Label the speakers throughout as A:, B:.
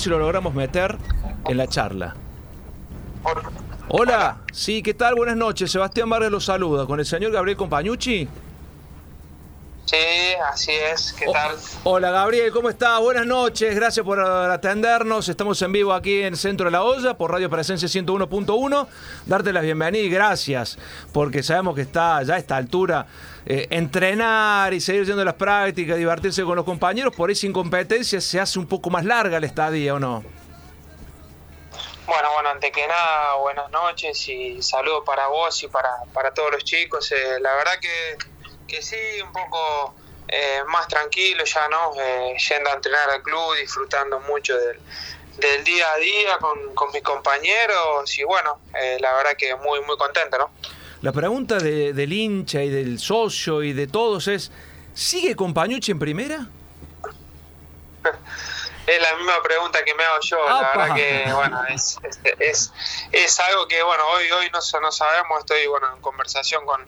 A: si lo logramos meter en la charla. Hola, sí, ¿qué tal? Buenas noches. Sebastián Vargas los saluda. ¿Con el señor Gabriel Compañucci?
B: Sí, así es. ¿Qué tal?
A: Hola Gabriel, ¿cómo estás? Buenas noches, gracias por atendernos. Estamos en vivo aquí en Centro de la Olla por Radio Presencia 101.1. Darte las bienvenidas y gracias, porque sabemos que está ya a esta altura eh, entrenar y seguir yendo las prácticas, divertirse con los compañeros, por esa incompetencia se hace un poco más larga la estadía, ¿o no?
B: Bueno, bueno, ante que nada, buenas noches y saludos para vos y para, para todos los chicos. Eh, la verdad que que sí, un poco eh, más tranquilo ya, ¿no? Eh, yendo a entrenar al club, disfrutando mucho del, día a día con, con, mis compañeros y bueno, eh, la verdad que muy, muy contento, ¿no?
A: La pregunta del hincha y del socio y de todos es, ¿sigue con Pañucci en primera?
B: es la misma pregunta que me hago yo, la verdad que bueno, es, es, es, algo que bueno, hoy, hoy no, no sabemos, estoy bueno en conversación con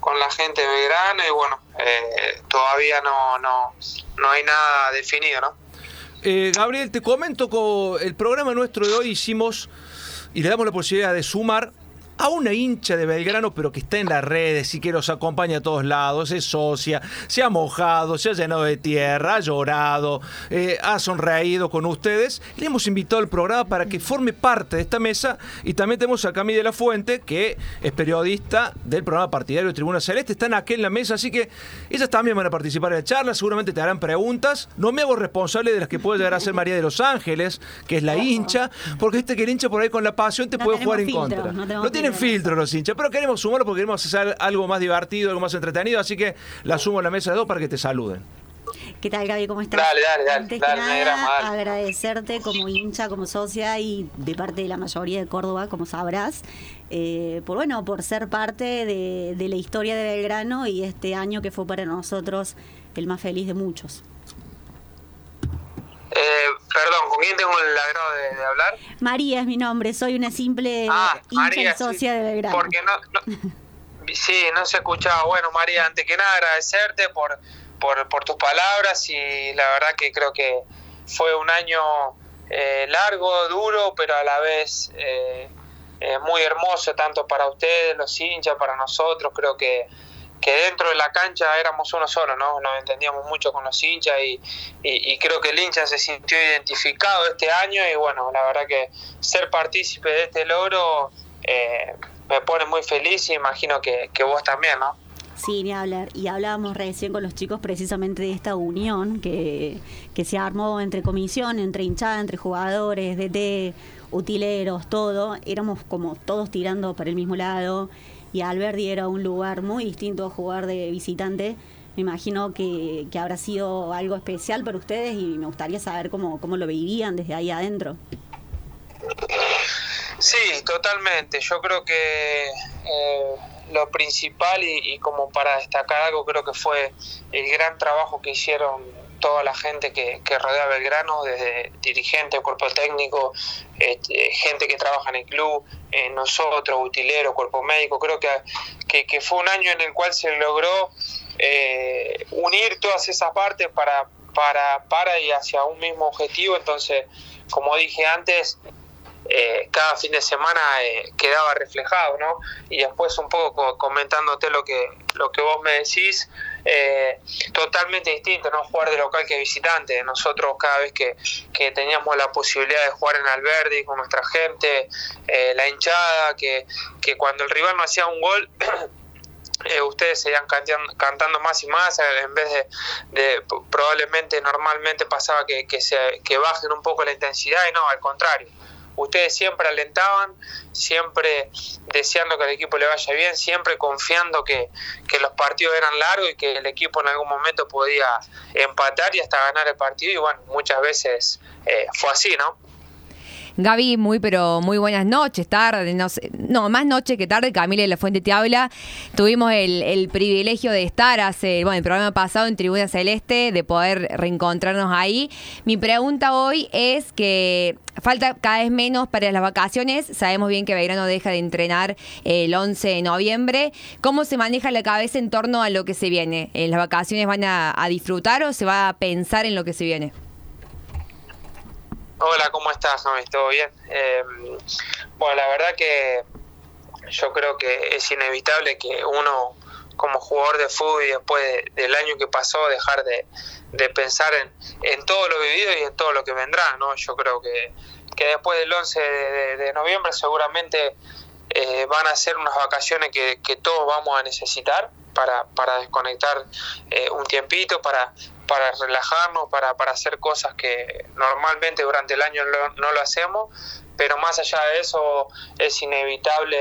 B: con la gente de y bueno, eh, todavía no, no, no hay nada definido, ¿no?
A: Eh, Gabriel, te comento con el programa nuestro de hoy hicimos y le damos la posibilidad de sumar a una hincha de Belgrano, pero que está en las redes y que los acompaña a todos lados, es socia, se ha mojado, se ha llenado de tierra, ha llorado, eh, ha sonreído con ustedes. Le hemos invitado al programa para que forme parte de esta mesa y también tenemos a Camille de la Fuente, que es periodista del programa partidario Tribuna Celeste, están aquí en la mesa, así que ellas también van a participar en la charla, seguramente te harán preguntas. No me hago responsable de las que puede llegar a ser María de los Ángeles, que es la hincha, porque este que el hincha por ahí con la pasión te puede jugar en contra. No, tiene filtro los hinchas, pero queremos sumarlo porque queremos hacer algo más divertido, algo más entretenido, así que la sumo a la mesa de dos para que te saluden.
C: ¿Qué tal, Gaby? ¿Cómo estás?
B: Dale, dale, dale.
C: Antes que nada, agradecerte como hincha, como socia y de parte de la mayoría de Córdoba, como sabrás, eh, por bueno, por ser parte de, de la historia de Belgrano y este año que fue para nosotros el más feliz de muchos.
B: Eh, perdón, ¿con quién tengo el agrado de, hablar?
C: María es mi nombre, soy una simple ah, hincha y socia de Belgrano.
B: Porque no, sí, no se escuchaba. Bueno, María, antes que nada agradecerte por, por, por tus palabras y la verdad que creo que fue un año eh, largo, duro, pero a la vez eh, eh, muy hermoso, tanto para ustedes, los hinchas, para nosotros. Creo que que dentro de la cancha éramos uno solo, ¿no? Nos entendíamos mucho con los hinchas y, y, creo que el hincha se sintió identificado este año y bueno, la verdad que ser partícipe de este logro eh, me pone muy feliz y imagino que, que vos también, ¿no?
C: Sí, ni hablar. Y hablábamos recién con los chicos precisamente de esta unión que, que se armó entre comisión, entre hinchada, entre jugadores, DT, utileros, todo. Éramos como todos tirando para el mismo lado y Alberdi era un lugar muy distinto a jugar de visitante. Me imagino que, habrá sido algo especial para ustedes y me gustaría saber cómo, cómo lo vivían desde ahí adentro.
B: Sí, totalmente. Yo creo que eh, lo principal y, y, como para destacar algo creo que fue el gran trabajo que hicieron toda la gente que, que rodea Belgrano, desde dirigente, cuerpo técnico, este, gente que trabaja en el club, eh, nosotros, utilero, cuerpo médico. Creo que, que, fue un año en el cual se logró eh, unir todas esas partes para, para, para y hacia un mismo objetivo. Entonces, como dije antes, eh, cada fin de semana quedaba reflejado, ¿no? Y después un poco comentándote lo que, lo que vos me decís, eh, totalmente distinto, ¿no? Jugar de local que visitante. Nosotros cada vez que, teníamos la posibilidad de jugar en Alberdi con nuestra gente, eh, la hinchada, que, que cuando el rival no hacía un gol, eh, ustedes seguían cantando, más y más en vez de, probablemente normalmente pasaba que, que, se, que bajen un poco la intensidad y no, al contrario ustedes siempre alentaban, siempre deseando que el equipo le vaya bien, siempre confiando que, los partidos eran largos y que el equipo en algún momento podía empatar y hasta ganar el partido y bueno, muchas veces eh, fue así, ¿no?
D: Gaby, muy pero muy buenas noches, tarde, no, no más noche que tarde, Camila de la Fuente te habla. Tuvimos el, privilegio de estar hace, bueno, el programa pasado en Tribuna Celeste, de poder reencontrarnos ahí. Mi pregunta hoy es que falta cada vez menos para las vacaciones, sabemos bien que Belgrano deja de entrenar el 11 de noviembre. ¿Cómo se maneja la cabeza en torno a lo que se viene? ¿En las vacaciones van a disfrutar o se va a pensar en lo que se viene?
B: Hola, ¿cómo estás, James? ¿Todo bien? Eh, bueno, la verdad que yo creo que es inevitable que uno como jugador de fútbol y después del año que pasó dejar de, pensar en, todo lo vivido y en todo lo que vendrá, ¿no? Yo creo que, que después del 11 de, noviembre seguramente eh, van a ser unas vacaciones que, que, todos vamos a necesitar para, para desconectar eh, un tiempito, para, para relajarnos, para, para hacer cosas que normalmente durante el año no, lo hacemos, pero más allá de eso es inevitable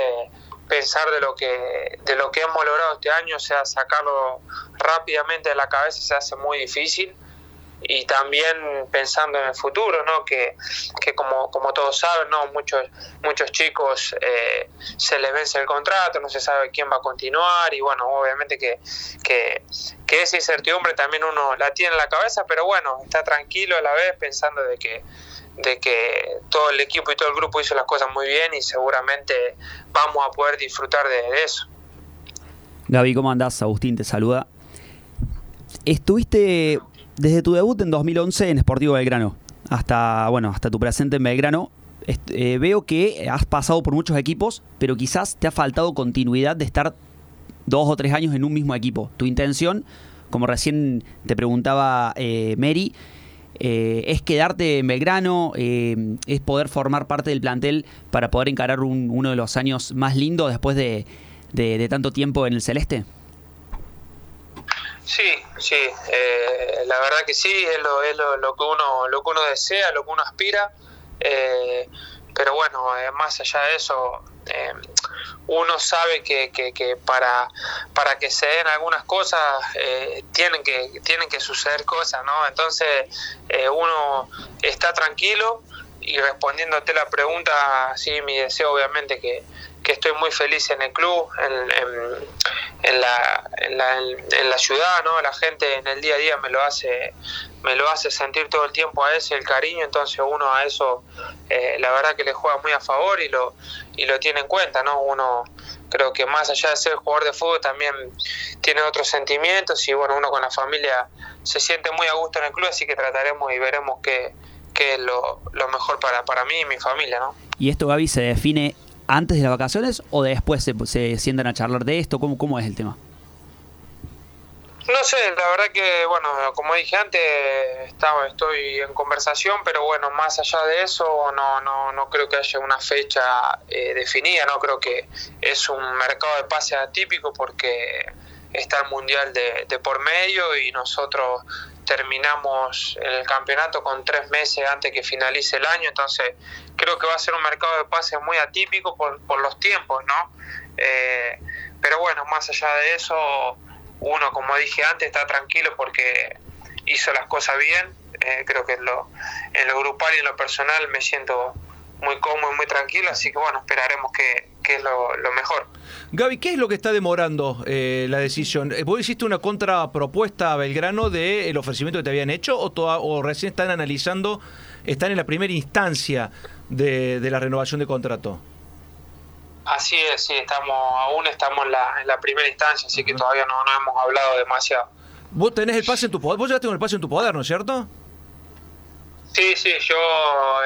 B: pensar de lo que de lo que hemos logrado este año, o sea, sacarlo rápidamente de la cabeza se hace muy difícil y también pensando en el futuro, ¿no? Que, que como, como todos saben, ¿no? Muchos, muchos chicos eh, se les vence el contrato, no se sabe quién va a continuar y bueno, obviamente que, que, que, esa incertidumbre también uno la tiene en la cabeza, pero bueno, está tranquilo a la vez pensando de que de que todo el equipo y todo el grupo hizo las cosas muy bien y seguramente vamos a poder disfrutar de, eso.
E: Gaby, ¿cómo andás? Agustín te saluda. Estuviste desde tu debut en 2011 en Sportivo Belgrano hasta, bueno, hasta tu presente en Belgrano, eh, veo que has pasado por muchos equipos, pero quizás te ha faltado continuidad de estar dos o tres años en un mismo equipo. Tu intención, como recién te preguntaba eh, Mary, eh, es quedarte en Belgrano, es poder formar parte del plantel para poder encarar uno de los años más lindos después de tanto tiempo en el Celeste.
B: Sí, sí, eh, la verdad que sí, es, lo, es lo, que uno, lo que uno desea, lo que uno aspira, eh, pero bueno, eh, más allá de eso, uno sabe que, que, que, para, para que se den algunas cosas tienen, que, tienen que suceder cosas, ¿no? Entonces uno está tranquilo y respondiéndote la pregunta, sí, mi deseo obviamente que, que estoy muy feliz en el club, en, en, la, en, la, en, la, ciudad, ¿no? La gente en el día a día me lo hace me lo hace sentir todo el tiempo a ese el cariño, entonces uno a eso eh, la verdad que le juega muy a favor y lo y lo tiene en cuenta, ¿no? Uno creo que más allá de ser jugador de fútbol también tiene otros sentimientos y bueno, uno con la familia se siente muy a gusto en el club, así que trataremos y veremos qué, qué es lo, lo mejor para, para mí y mi familia, ¿no?
E: Y esto, Gaby, se define antes de las vacaciones o después se, se sientan a charlar de esto? ¿Cómo, ¿Cómo es el tema?
B: No sé, la verdad que, bueno, como dije antes, estaba, estoy en conversación, pero bueno, más allá de eso, no, no, no creo que haya una fecha eh, definida, no creo que es un mercado de pase atípico porque está el Mundial de por medio y nosotros terminamos el campeonato con tres meses antes que finalice el año, entonces creo que va a ser un mercado de pases muy atípico por, los tiempos, ¿no? Eh, pero bueno, más allá de eso, uno, como dije antes, está tranquilo porque hizo las cosas bien, eh, creo que en lo, en lo grupal y en lo personal me siento muy cómodo y muy tranquilo, así que bueno, esperaremos que, que es lo, lo mejor.
A: Gaby, ¿qué es lo que está demorando eh, la decisión? Eh, ¿Vos hiciste una contrapropuesta a Belgrano del ofrecimiento que te habían hecho o, o recién están analizando, están en la primera instancia de, la renovación de contrato?
B: Así es, sí, estamos, aún estamos en la, primera instancia, así que todavía no, no, hemos hablado demasiado.
A: Vos tenés el pase en tu poder, vos ya tenés el pase en tu poder, ¿no es cierto?
B: Sí, sí, yo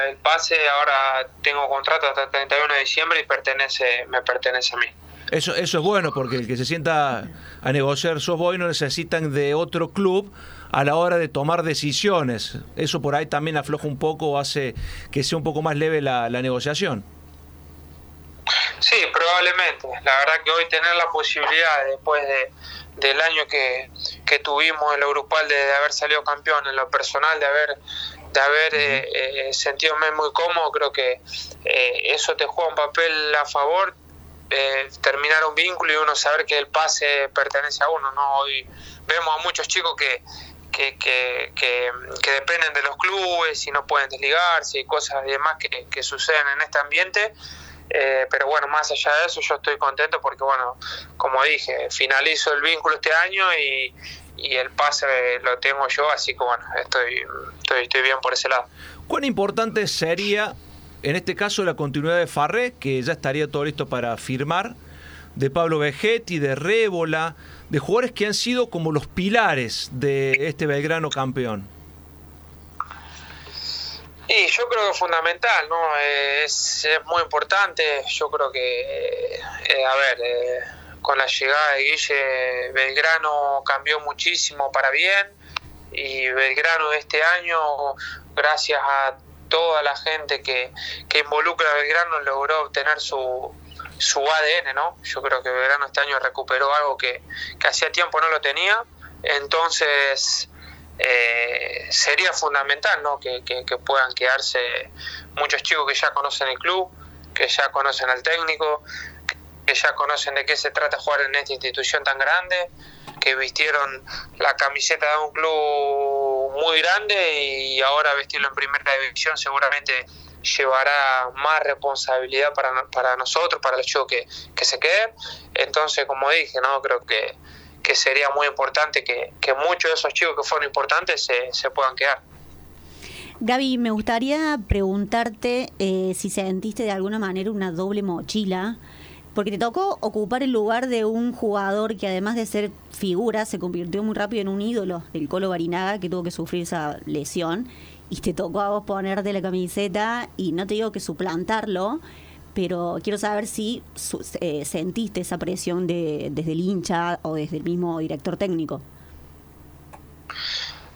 B: el pase ahora tengo contrato hasta el 31 de diciembre y pertenece, me pertenece a mí.
A: Eso, eso es bueno, porque el que se sienta a negociar sos vos y no necesitan de otro club a la hora de tomar decisiones. Eso por ahí también afloja un poco o hace que sea un poco más leve la, negociación.
B: Sí, probablemente. La verdad que hoy tener la posibilidad, después de, del año que, que tuvimos en lo grupal, de, haber salido campeón, en lo personal, de haber de haber eh, eh, sentido muy cómodo, creo que eh, eso te juega un papel a favor, eh, terminar un vínculo y uno saber que el pase pertenece a uno. ¿no? Hoy vemos a muchos chicos que, que, que, que, dependen de los clubes y no pueden desligarse y cosas y demás que, que suceden en este ambiente. Eh, pero bueno, más allá de eso, yo estoy contento porque, bueno, como dije, finalizo el vínculo este año y, y el pase lo tengo yo, así que bueno, estoy, estoy, estoy bien por ese lado.
A: ¿Cuán importante sería en este caso la continuidad de Farré, que ya estaría todo listo para firmar, de Pablo Vegetti, de Rébola, de jugadores que han sido como los pilares de este Belgrano campeón.
B: Y yo creo que es fundamental, ¿no? Es, es muy importante. Yo creo que, eh, a ver, eh, con la llegada de Guille, Belgrano cambió muchísimo para bien. Y Belgrano este año, gracias a toda la gente que, que involucra a Belgrano, logró obtener su, su ADN, ¿no? Yo creo que Belgrano este año recuperó algo que, que hacía tiempo no lo tenía. Entonces eh, sería fundamental ¿no? Que, que, puedan quedarse muchos chicos que ya conocen el club, que ya conocen al técnico, que ya conocen de qué se trata jugar en esta institución tan grande, que vistieron la camiseta de un club muy grande y ahora vestirlo en primera división seguramente llevará más responsabilidad para, para nosotros, para los chicos que, que se queden. Entonces, como dije, no creo que que sería muy importante que, muchos de esos chicos que fueron importantes se, se puedan quedar.
C: Gaby, me gustaría preguntarte eh, si sentiste de alguna manera una doble mochila, porque te tocó ocupar el lugar de un jugador que además de ser figura, se convirtió muy rápido en un ídolo, el Colo Barinaga, que tuvo que sufrir esa lesión, y te tocó a vos ponerte la camiseta y no te digo que suplantarlo, pero quiero saber si eh, sentiste esa presión de, desde el hincha o desde el mismo director técnico.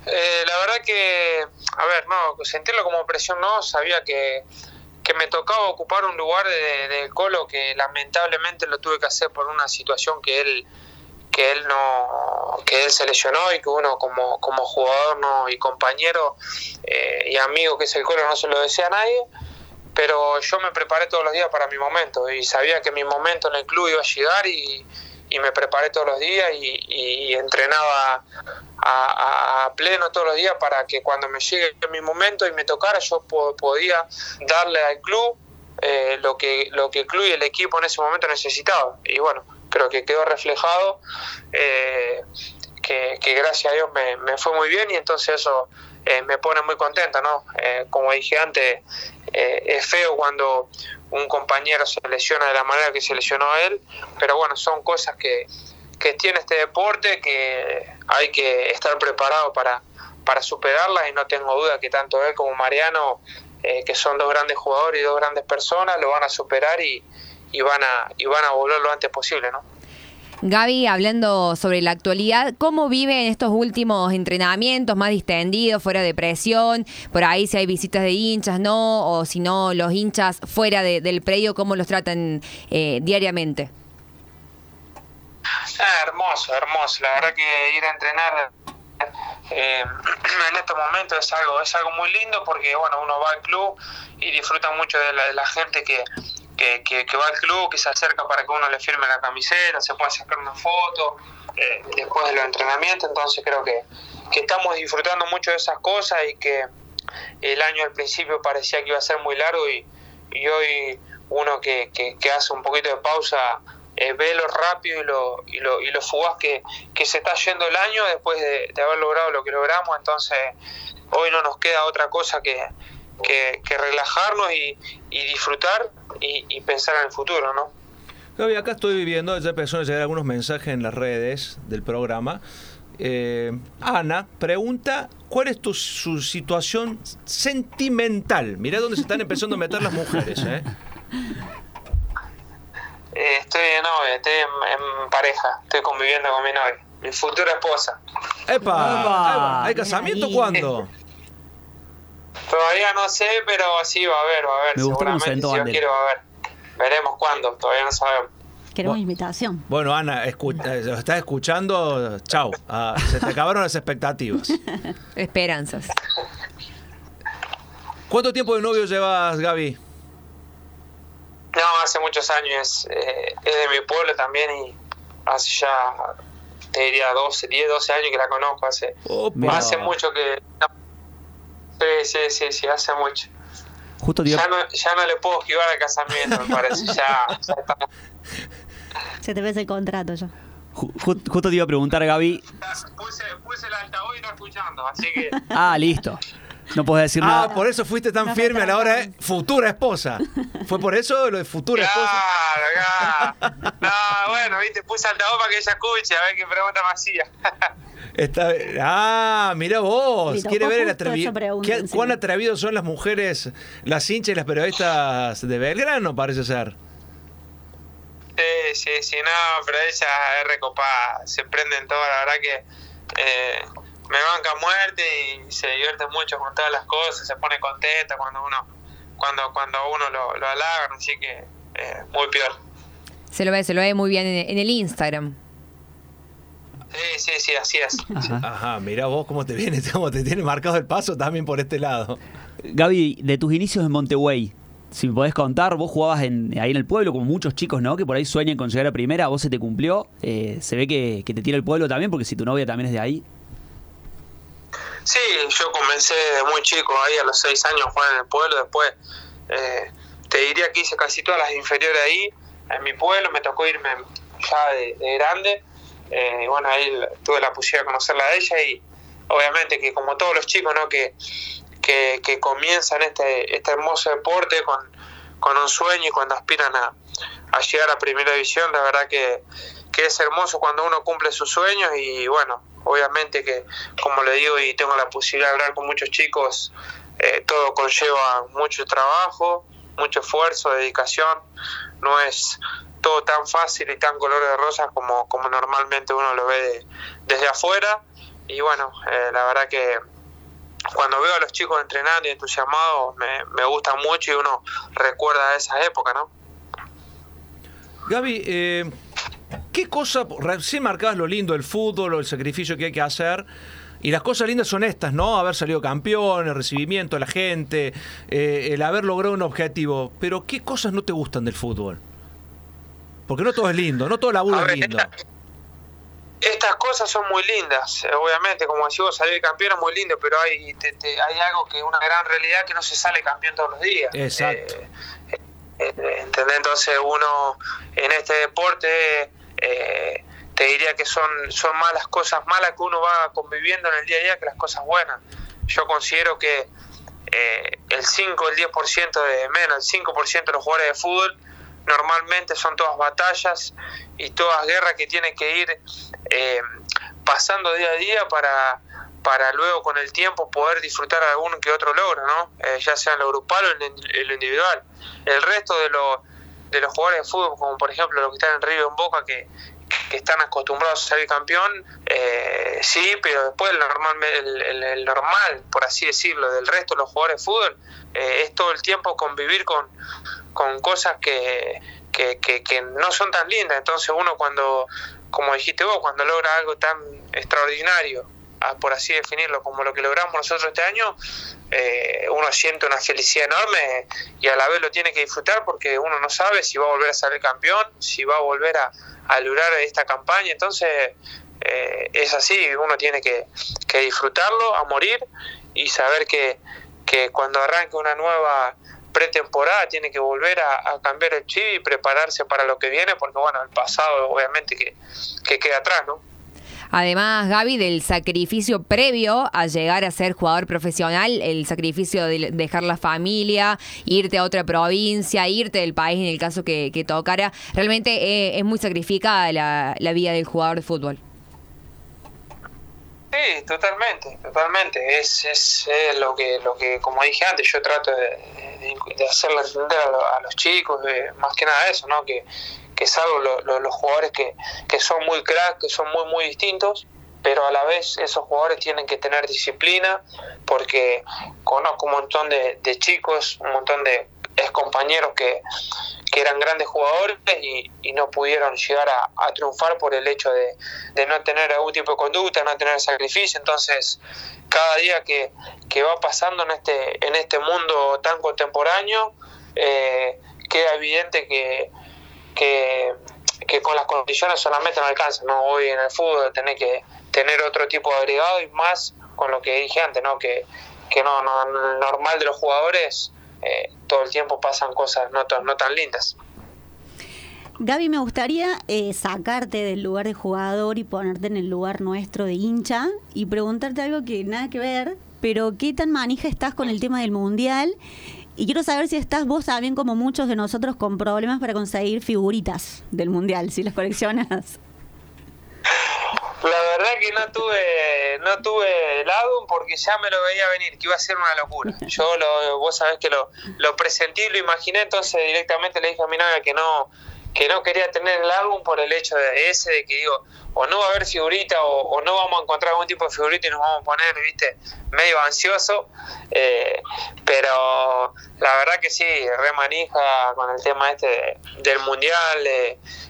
B: Eh, la verdad que, a ver, no, sentirlo como presión no, sabía que, que me tocaba ocupar un lugar de, de, Colo que lamentablemente lo tuve que hacer por una situación que él que él no que él se lesionó y que uno como, como jugador no y compañero eh, y amigo que es el Colo no se lo desea a nadie pero yo me preparé todos los días para mi momento y sabía que mi momento en el club iba a llegar y, me preparé todos los días y, entrenaba a, pleno todos los días para que cuando me llegue mi momento y me tocara yo podía darle al club eh, lo que lo que el club y el equipo en ese momento necesitaba y bueno creo que quedó reflejado eh, que, gracias a Dios me fue muy bien y entonces eso eh, me pone muy contenta, ¿no? Eh, como dije antes, eh, es feo cuando un compañero se lesiona de la manera que se lesionó a él, pero bueno, son cosas que, que tiene este deporte que hay que estar preparado para, para superarlas y no tengo duda que tanto él como Mariano, que son dos grandes jugadores y dos grandes personas, lo van a superar y, y, van, a, y van a volver lo antes posible, ¿no?
D: Gaby, hablando sobre la actualidad, ¿cómo viven estos últimos entrenamientos más distendidos, fuera de presión? Por ahí si hay visitas de hinchas, ¿no? O si no, los hinchas fuera del predio, ¿cómo los tratan eh, diariamente?
B: Ah, hermoso, hermoso. La verdad que ir a entrenar eh, en estos momentos es algo, es algo muy lindo porque bueno, uno va al club y disfruta mucho de la gente que, que, va al club, que se acerca para que uno le firme la camiseta, se pueda sacar una foto eh, después de los entrenamientos, entonces creo que, estamos disfrutando mucho de esas cosas y que el año al principio parecía que iba a ser muy largo y, hoy uno que, hace un poquito de pausa eh, ve lo rápido y lo, y lo, y lo fugaz que, se está yendo el año después de, haber logrado lo que logramos, entonces hoy no nos queda otra cosa que, que, relajarnos y, disfrutar y, pensar en el futuro, ¿no?
A: Gaby, acá estoy viviendo, ya empezaron a llegar algunos mensajes en las redes del programa. Eh, Ana pregunta, ¿cuál es tu su situación sentimental? Mirá dónde se están empezando a meter las mujeres, ¿eh?
B: eh estoy de novia, estoy en, pareja, estoy conviviendo con mi novia, mi futura esposa.
A: ¡Epa! ¿Hay casamiento cuándo?
B: Todavía no sé, pero sí va a haber, va a haber. Seguramente, si yo quiero, va a haber. Veremos cuándo, todavía no sabemos.
C: Queremos invitación.
A: Bueno, Ana, escucha, eh, estás escuchando, chau. Ah, se te acabaron las expectativas.
D: Esperanzas.
A: ¿Cuánto tiempo de novio llevas, Gaby?
B: No, hace muchos años. Eh, es de mi pueblo también y hace ya, te diría, 12, 10, 12 años que la conozco. Hace, hace mucho que Sí, sí, sí, sí, hace mucho.
E: Justo
B: ya, no, ya no le puedo esquivar al casamiento, me parece. Ya,
C: Se te ve el contrato ya.
E: Justo te iba a preguntar, Gaby.
B: Puse, puse el altavoz y no escuchando, así que.
E: Ah, listo. No puedes decir
A: Ah,
E: nada.
A: por eso fuiste tan
C: No
A: firme a la hora de futura esposa. ¿Fue por eso lo de futura esposa?
B: Claro, claro. No, bueno, viste, puse altavoz para que ella escuche, a ver qué pregunta me hacía.
A: Está- ah, mira vos. ¿Quiere ver el atrevido? ¿Cuán atrevidos son las mujeres, las hinchas y las periodistas de Belgrano, parece ser?
B: Sí, sí, sí, no, pero ella es recopada, se prenden todo, la verdad que eh, me banca a muerte y se divierte mucho con todas las cosas, se pone contenta cuando uno cuando cuando uno lo, lo halagan, así que eh, muy peor.
D: Se lo ve, se lo ve muy bien en, en el Instagram.
B: Sí, sí, sí, así es.
E: Ajá.
A: Ajá, mira vos cómo te viene, cómo te tiene marcado el paso también por este lado.
E: Gaby, de tus inicios en Montevideo, si me podés contar, vos jugabas en, ahí en el pueblo, como muchos chicos, ¿no? Que por ahí sueñan con llegar a primera, a vos se te cumplió. Eh, se ve que, que te tira el pueblo también, porque si tu novia también es de ahí.
B: Sí, yo comencé de muy chico, ahí a los seis años jugar en el pueblo, después eh, te diría que hice casi todas las inferiores ahí, en mi pueblo, me tocó irme ya de, de grande, eh, y bueno, ahí tuve la posibilidad de conocerla a ella y obviamente que como todos los chicos, ¿no? Que, que, que comienzan este, este hermoso deporte con, con un sueño y cuando aspiran a, a llegar a primera división, la verdad que, que es hermoso cuando uno cumple sus sueños y bueno, obviamente que como le digo y tengo la posibilidad de hablar con muchos chicos, eh, todo conlleva mucho trabajo, mucho esfuerzo, dedicación, no es todo tan fácil y tan color de rosas como, como normalmente uno lo ve de- desde afuera y bueno, eh, la verdad que cuando veo a los chicos entrenando y entusiasmados me, me gusta mucho y uno recuerda esa época, ¿no?
A: Gaby, eh, ¿qué cosa, recién marcabas lo lindo del fútbol o el sacrificio que hay que hacer? Y las cosas lindas son estas, ¿no? Haber salido campeón, el recibimiento de la gente, eh, el haber logrado un objetivo. Pero ¿qué cosas no te gustan del fútbol? Porque no todo es lindo, no todo laburo
B: A
A: es
B: ver,
A: lindo.
B: esta- Estas cosas son muy lindas, eh, obviamente, como decís vos, salir campeón es muy lindo, pero hay, te- te- hay algo que es una gran realidad que no se sale campeón todos los días.
A: Exacto.
B: Eh, eh, ¿entendés? Entonces uno en este deporte eh, te diría que son, son más las cosas malas que uno va conviviendo en el día a día que las cosas buenas. Yo considero que eh, el 5, el 10% de menos, el 5% de los jugadores de fútbol normalmente son todas batallas y todas guerras que tienen que ir eh, pasando día a día para, para luego con el tiempo poder disfrutar algún que otro logro, ¿no? Ya sea en lo grupal o en, lo individual. El resto de, lo- de los jugadores de fútbol, como por ejemplo los que están en Río en Boca, que, que están acostumbrados a salir campeón, eh, sí, pero después el normal, el, el- el normal, por así decirlo, del resto de los jugadores de fútbol, eh, es todo el tiempo convivir con, con cosas que, que, que- que no son tan lindas. Entonces uno cuando, como dijiste vos, cuando logra algo tan extraordinario, ah, por así definirlo, como lo que logramos nosotros este año, eh, uno siente una felicidad enorme y a la vez lo tiene que disfrutar porque uno no sabe si va a volver a salir campeón, si va a volver a, a lograr esta campaña. Entonces eh, es así, uno tiene que, disfrutarlo a morir y saber que, que cuando arranque una nueva pretemporada tiene que volver a, a cambiar el chip y prepararse para lo que viene porque bueno, el pasado obviamente que queda atrás, ¿no?
D: Además, Gaby, del sacrificio previo a llegar a ser jugador profesional, el sacrificio de dejar la familia, irte a otra provincia, irte del país en el caso que, que tocara, realmente eh, es muy sacrificada la, la vida del jugador de fútbol.
B: Sí, totalmente, totalmente. Es, es, lo que, lo que, como dije antes, yo trato de, de, de hacerle entender a, a los chicos, eh, más que nada eso, ¿no? Que, que salvo lo- lo- los jugadores que, que son muy crack, que son muy, muy distintos, pero a la vez esos jugadores tienen que tener disciplina, porque conozco un montón de, de chicos, un montón de ex compañeros que, que eran grandes jugadores y, y no pudieron llegar a, a triunfar por el hecho de, de no tener algún tipo de conducta, no tener sacrificio. Entonces, cada día que, que va pasando en este, en este mundo tan contemporáneo, eh, queda evidente que, que, con las condiciones solamente no alcanza. ¿no? Hoy en el fútbol tenés que tener otro tipo de agregado y más con lo que dije antes, ¿no? que, que no, no, normal de los jugadores eh, todo el tiempo pasan cosas no, no tan lindas.
C: Gaby, me gustaría eh, sacarte del lugar de jugador y ponerte en el lugar nuestro de hincha y preguntarte algo que nada que ver, pero ¿qué tan manija estás con el tema del mundial? Y quiero saber si estás vos también como muchos de nosotros con problemas para conseguir figuritas del mundial, si las coleccionas.
B: La verdad que no tuve no tuve el álbum porque ya me lo veía venir, que iba a ser una locura. Yo, lo, vos sabés que lo, lo presentí, lo imaginé, entonces directamente le dije a mi novia que no que no quería tener el álbum por el hecho de ese, de que digo, o no va a haber figurita o, no vamos a encontrar algún tipo de figurita y nos vamos a poner, viste, medio ansioso. Eh, pero la verdad que sí, re manija con el tema este del mundial,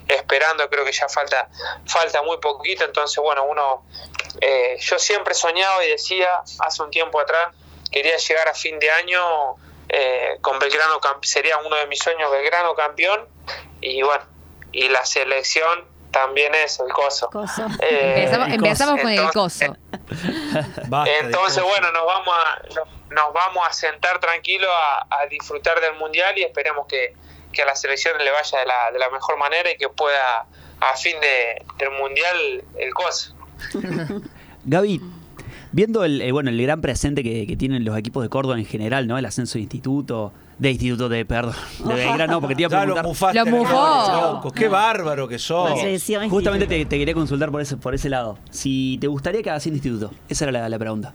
B: esperando, creo que ya falta, falta muy poquito, entonces bueno, uno, eh, yo siempre soñaba y decía hace un tiempo atrás, quería llegar a fin de año con Belgrano, sería uno de mis sueños Belgrano campeón y bueno, y la selección también es el coso.
D: Eh, empezamos, con el coso.
B: entonces, bueno, nos vamos a, nos, vamos a sentar tranquilos a, disfrutar del mundial y esperemos que, a la selección le vaya de la, de la mejor manera y que pueda a fin de, del mundial el coso.
E: Gaby, viendo el, bueno el gran presente que, que, tienen los equipos de Córdoba en general, ¿no? El ascenso de instituto, de instituto de, perdón, de Belgrano, porque te iba a preguntar.
A: Lo mufó. Qué bárbaro que sos.
E: Justamente te, quería consultar por ese, por ese lado. Si te gustaría que hagas instituto. Esa era la, pregunta.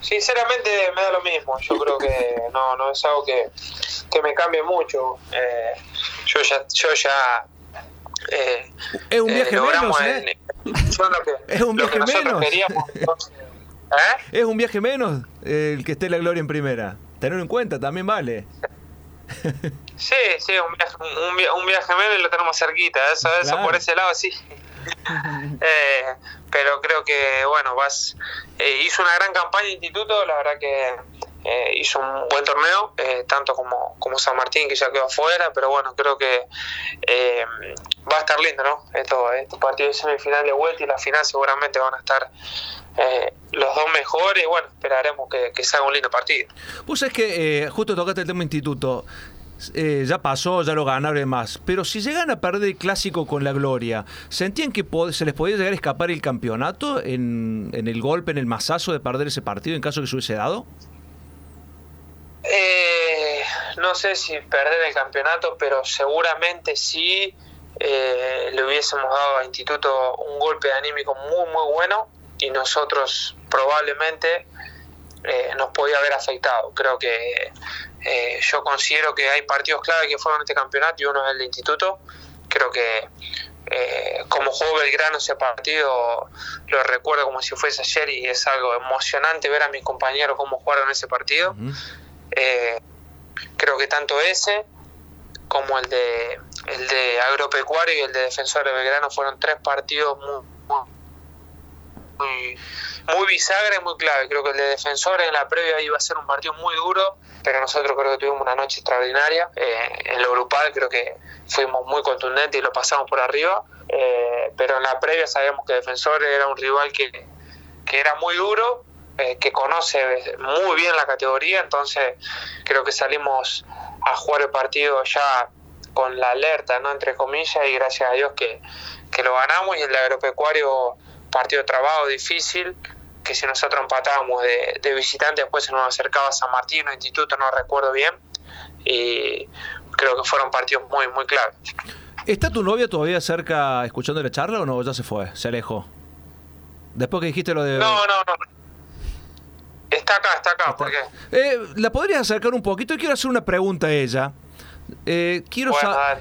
B: Sinceramente me da lo mismo. Yo creo que no, no es algo que, que me cambie mucho. Eh, yo ya, yo ya
A: eh, es un viaje eh, menos, ¿eh? es un viaje menos. ¿eh? Es un viaje menos el que esté la gloria en primera tenerlo en cuenta también vale.
B: Sí, sí, un viaje, un, viaje menos y lo tenemos cerquita, eso, eso por ese lado sí. eh, pero creo que, bueno, vas eh, hizo una gran campaña el instituto, la verdad que eh, hizo un buen torneo, eh, tanto como, como San Martín, que ya quedó afuera, pero bueno, creo que va a estar lindo, ¿no? Esto, estos partidos de semifinal de vuelta y la final seguramente van a estar eh, los dos mejores, bueno, esperaremos que, que sea un lindo partido.
A: Pues es que eh, justo tocaste el tema instituto. Eh, ya pasó, ya lo ganaron más. Pero si llegan a perder el clásico con la gloria, ¿sentían que se les podía llegar a escapar el campeonato en, en, el golpe, en el masazo de perder ese partido en caso que se hubiese dado?
B: No sé si perder el campeonato, pero seguramente sí le hubiésemos dado a Instituto un golpe anímico muy, muy bueno y nosotros probablemente eh, nos podía haber afectado. Creo que eh, yo considero que hay partidos clave que fueron este campeonato y uno es el de instituto. Creo que eh, como juego Belgrano ese partido lo recuerdo como si fuese ayer y es algo emocionante ver a mis compañeros cómo jugaron ese partido. Creo que tanto ese como el de el de agropecuario y el de defensor de Belgrano fueron tres partidos muy muy, muy bisagra y muy clave. Creo que el de defensor en la previa iba a ser un partido muy duro, pero nosotros creo que tuvimos una noche extraordinaria. Eh, en lo grupal creo que fuimos muy contundentes y lo pasamos por arriba, eh, pero en la previa sabíamos que defensor era un rival que, que era muy duro. Eh, que conoce muy bien la categoría, entonces creo que salimos a jugar el partido ya con la alerta, ¿no? entre comillas, y gracias a Dios que, que lo ganamos y el agropecuario partido trabado, difícil, que si nosotros empatábamos de, de visitante, después se nos acercaba San Martín o Instituto, no recuerdo bien, y creo que fueron partidos muy, muy claves.
A: ¿Está tu novia todavía cerca escuchando la charla o no? Ya se fue, se alejó. Después que dijiste lo de...
B: No, no, no. Está acá, está acá, ¿por qué?
A: Eh, ¿La podrías acercar un poquito? Y quiero hacer una pregunta a ella. Eh, quiero,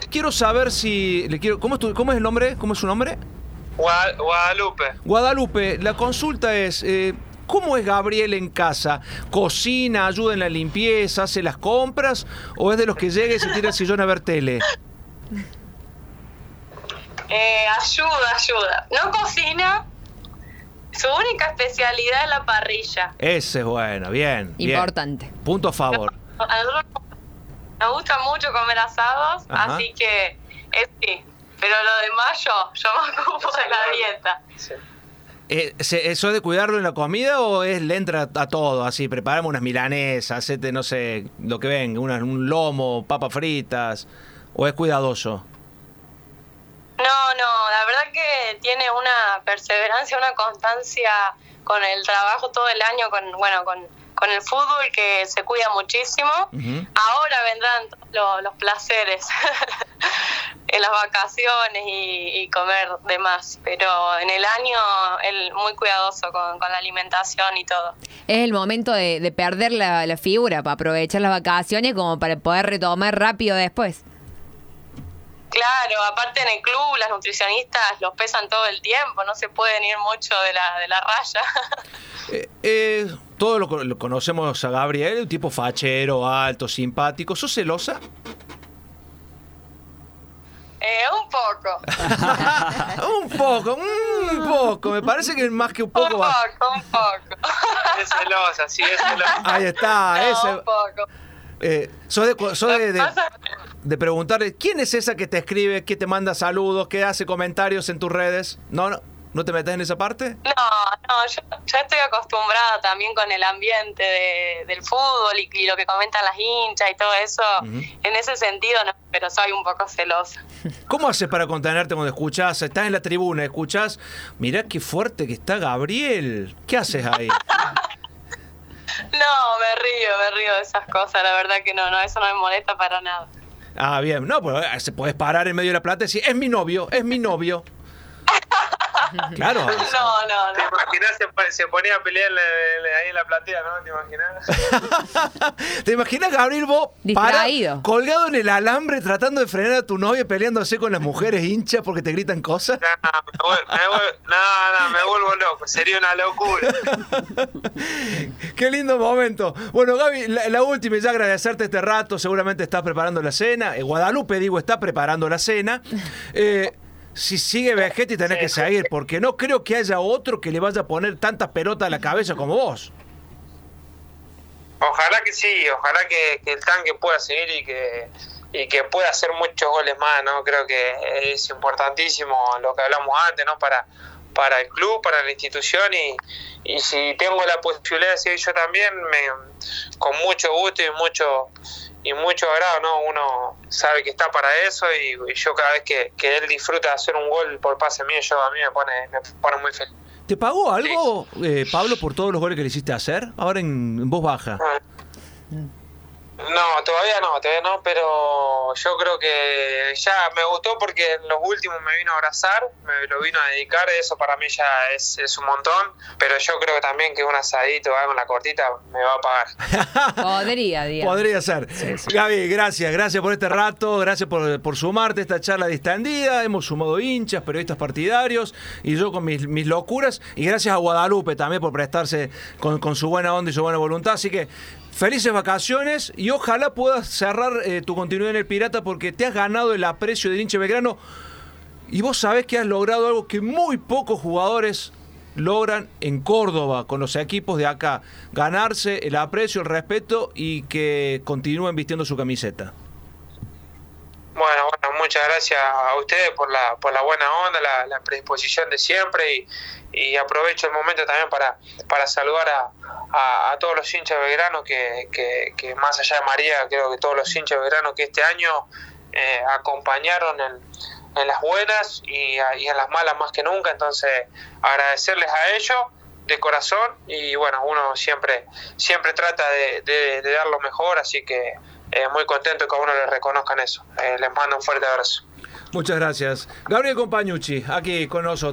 A: quiero saber si... Le quiero, ¿cómo, es ¿Cómo es el nombre? ¿Cómo es su nombre?
B: Guadalupe.
A: Guadalupe, la consulta es, eh, ¿cómo es Gabriel en casa? ¿Cocina, ayuda en la limpieza, hace las compras o es de los que llega y se tira el sillón a ver tele?
F: Eh, ayuda, ayuda. No cocina. Su única especialidad es la parrilla.
A: Ese es bueno, bien.
D: Importante.
A: Punto a favor.
F: nos gusta mucho comer asados, así que es sí, pero lo demás yo, yo me ocupo de la dieta.
A: Eh, ¿Eso es de cuidarlo en la comida o es le entra a todo? Así, preparamos unas milanesas, hacete, no sé, lo que venga, un lomo, papas fritas, o es cuidadoso?
F: No, no, la verdad que tiene una perseverancia, una constancia con el trabajo todo el año, con bueno, con, con el fútbol que se cuida muchísimo. Ahora vendrán los placeres en las vacaciones y, comer de más, pero en el año él muy cuidadoso con, la alimentación y todo.
D: Es el momento de, perder la, la figura, para aprovechar las vacaciones como para poder retomar rápido después.
F: Claro, aparte en el club las nutricionistas los pesan todo el tiempo, no se pueden ir mucho de la, de la raya.
A: eh, eh, todos lo, conocemos a Gabriel, un tipo fachero, alto, simpático. ¿Sos celosa?
F: Eh, un poco.
A: un poco, un poco. Me parece que más que un poco.
F: Un poco, un poco.
B: es celosa, sí, es celosa.
A: Ahí está. ese,
F: un poco.
A: Eh, sos de, de, de, preguntarle, ¿quién es esa que te escribe, que te manda saludos, que hace comentarios en tus redes? No, no. ¿No te metes en esa parte?
F: No, no, yo estoy acostumbrada también con el ambiente del fútbol y, lo que comentan las hinchas y todo eso. En ese sentido, no, pero soy un poco celosa.
A: ¿Cómo haces para contenerte cuando escuchas, estás en la tribuna, escuchas, mirá qué fuerte que está Gabriel? ¿Qué haces ahí?
F: No, me río, me río de esas cosas, la verdad que no, no, eso no me molesta para nada.
A: Ah, bien, no, pues se puedes parar en medio de la plata y decir, es mi novio, es mi novio. Claro.
F: No, no, no.
B: ¿Te imaginas? Se, ponía a pelear ahí en la platea, ¿no? ¿Te imaginas?
A: ¿Te imaginas, Gabriel, vos para, colgado en el alambre tratando de frenar a tu novia peleándose con las mujeres hinchas porque te gritan cosas?
B: No, no, me vuelvo loco. Sería una locura.
A: Qué lindo momento. Bueno, Gaby, la, última, y ya agradecerte este rato. Seguramente estás preparando la cena. Eh, Guadalupe, digo, está preparando la cena. Eh, si sigue Vegetti tenés que seguir, porque no creo que haya otro que le vaya a poner tantas pelotas a la cabeza como vos.
B: Ojalá que sí, ojalá que, el tanque pueda seguir y que, y que pueda hacer muchos goles más, ¿no? Creo que es importantísimo lo que hablamos antes, ¿no? Para, para el club, para la institución y, y si tengo la posibilidad de seguir yo también, me, con mucho gusto y mucho y mucho agrado, ¿no? Uno sabe que está para eso y, yo cada vez que, él disfruta de hacer un gol por pase mío, yo a mí me pone, me pone muy feliz.
A: ¿Te pagó algo, eh, Pablo, por todos los goles que le hiciste hacer? Ahora en, voz baja. Ah.
B: No, todavía no, todavía no, pero yo creo que ya me gustó porque en los últimos me vino a abrazar, me lo vino a dedicar, eso para mí ya es, es un montón, pero yo creo también que un asadito, algo en la cortita, me va a pagar.
D: Podría, digamos.
A: Podría ser. Gaby, gracias, gracias por este rato, gracias por, por sumarte a esta charla distendida, hemos sumado hinchas, periodistas partidarios, y yo con mis, mis locuras, y gracias a Guadalupe también por prestarse con, con su buena onda y su buena voluntad, así que Felices vacaciones y ojalá puedas cerrar eh, tu continuidad en el Pirata porque te has ganado el aprecio del hinche Belgrano y vos sabés que has logrado algo que muy pocos jugadores logran en Córdoba con los equipos de acá, ganarse el aprecio, el respeto y que continúen vistiendo su camiseta.
B: Bueno, bueno, muchas gracias a ustedes por la, por la buena onda, la, predisposición de siempre y, y, aprovecho el momento también para, para saludar a, a, todos los hinchas de Belgrano que, que, más allá de María, creo que todos los hinchas de Belgrano que este año eh, acompañaron en, en, las buenas y, y, en las malas más que nunca, entonces agradecerles a ellos de corazón y bueno, uno siempre, siempre trata de, dar lo mejor, así que eh, muy contento que a uno le reconozcan eso. Eh, les mando un fuerte abrazo.
A: Muchas gracias. Gabriel Compañucci, aquí con nosotros.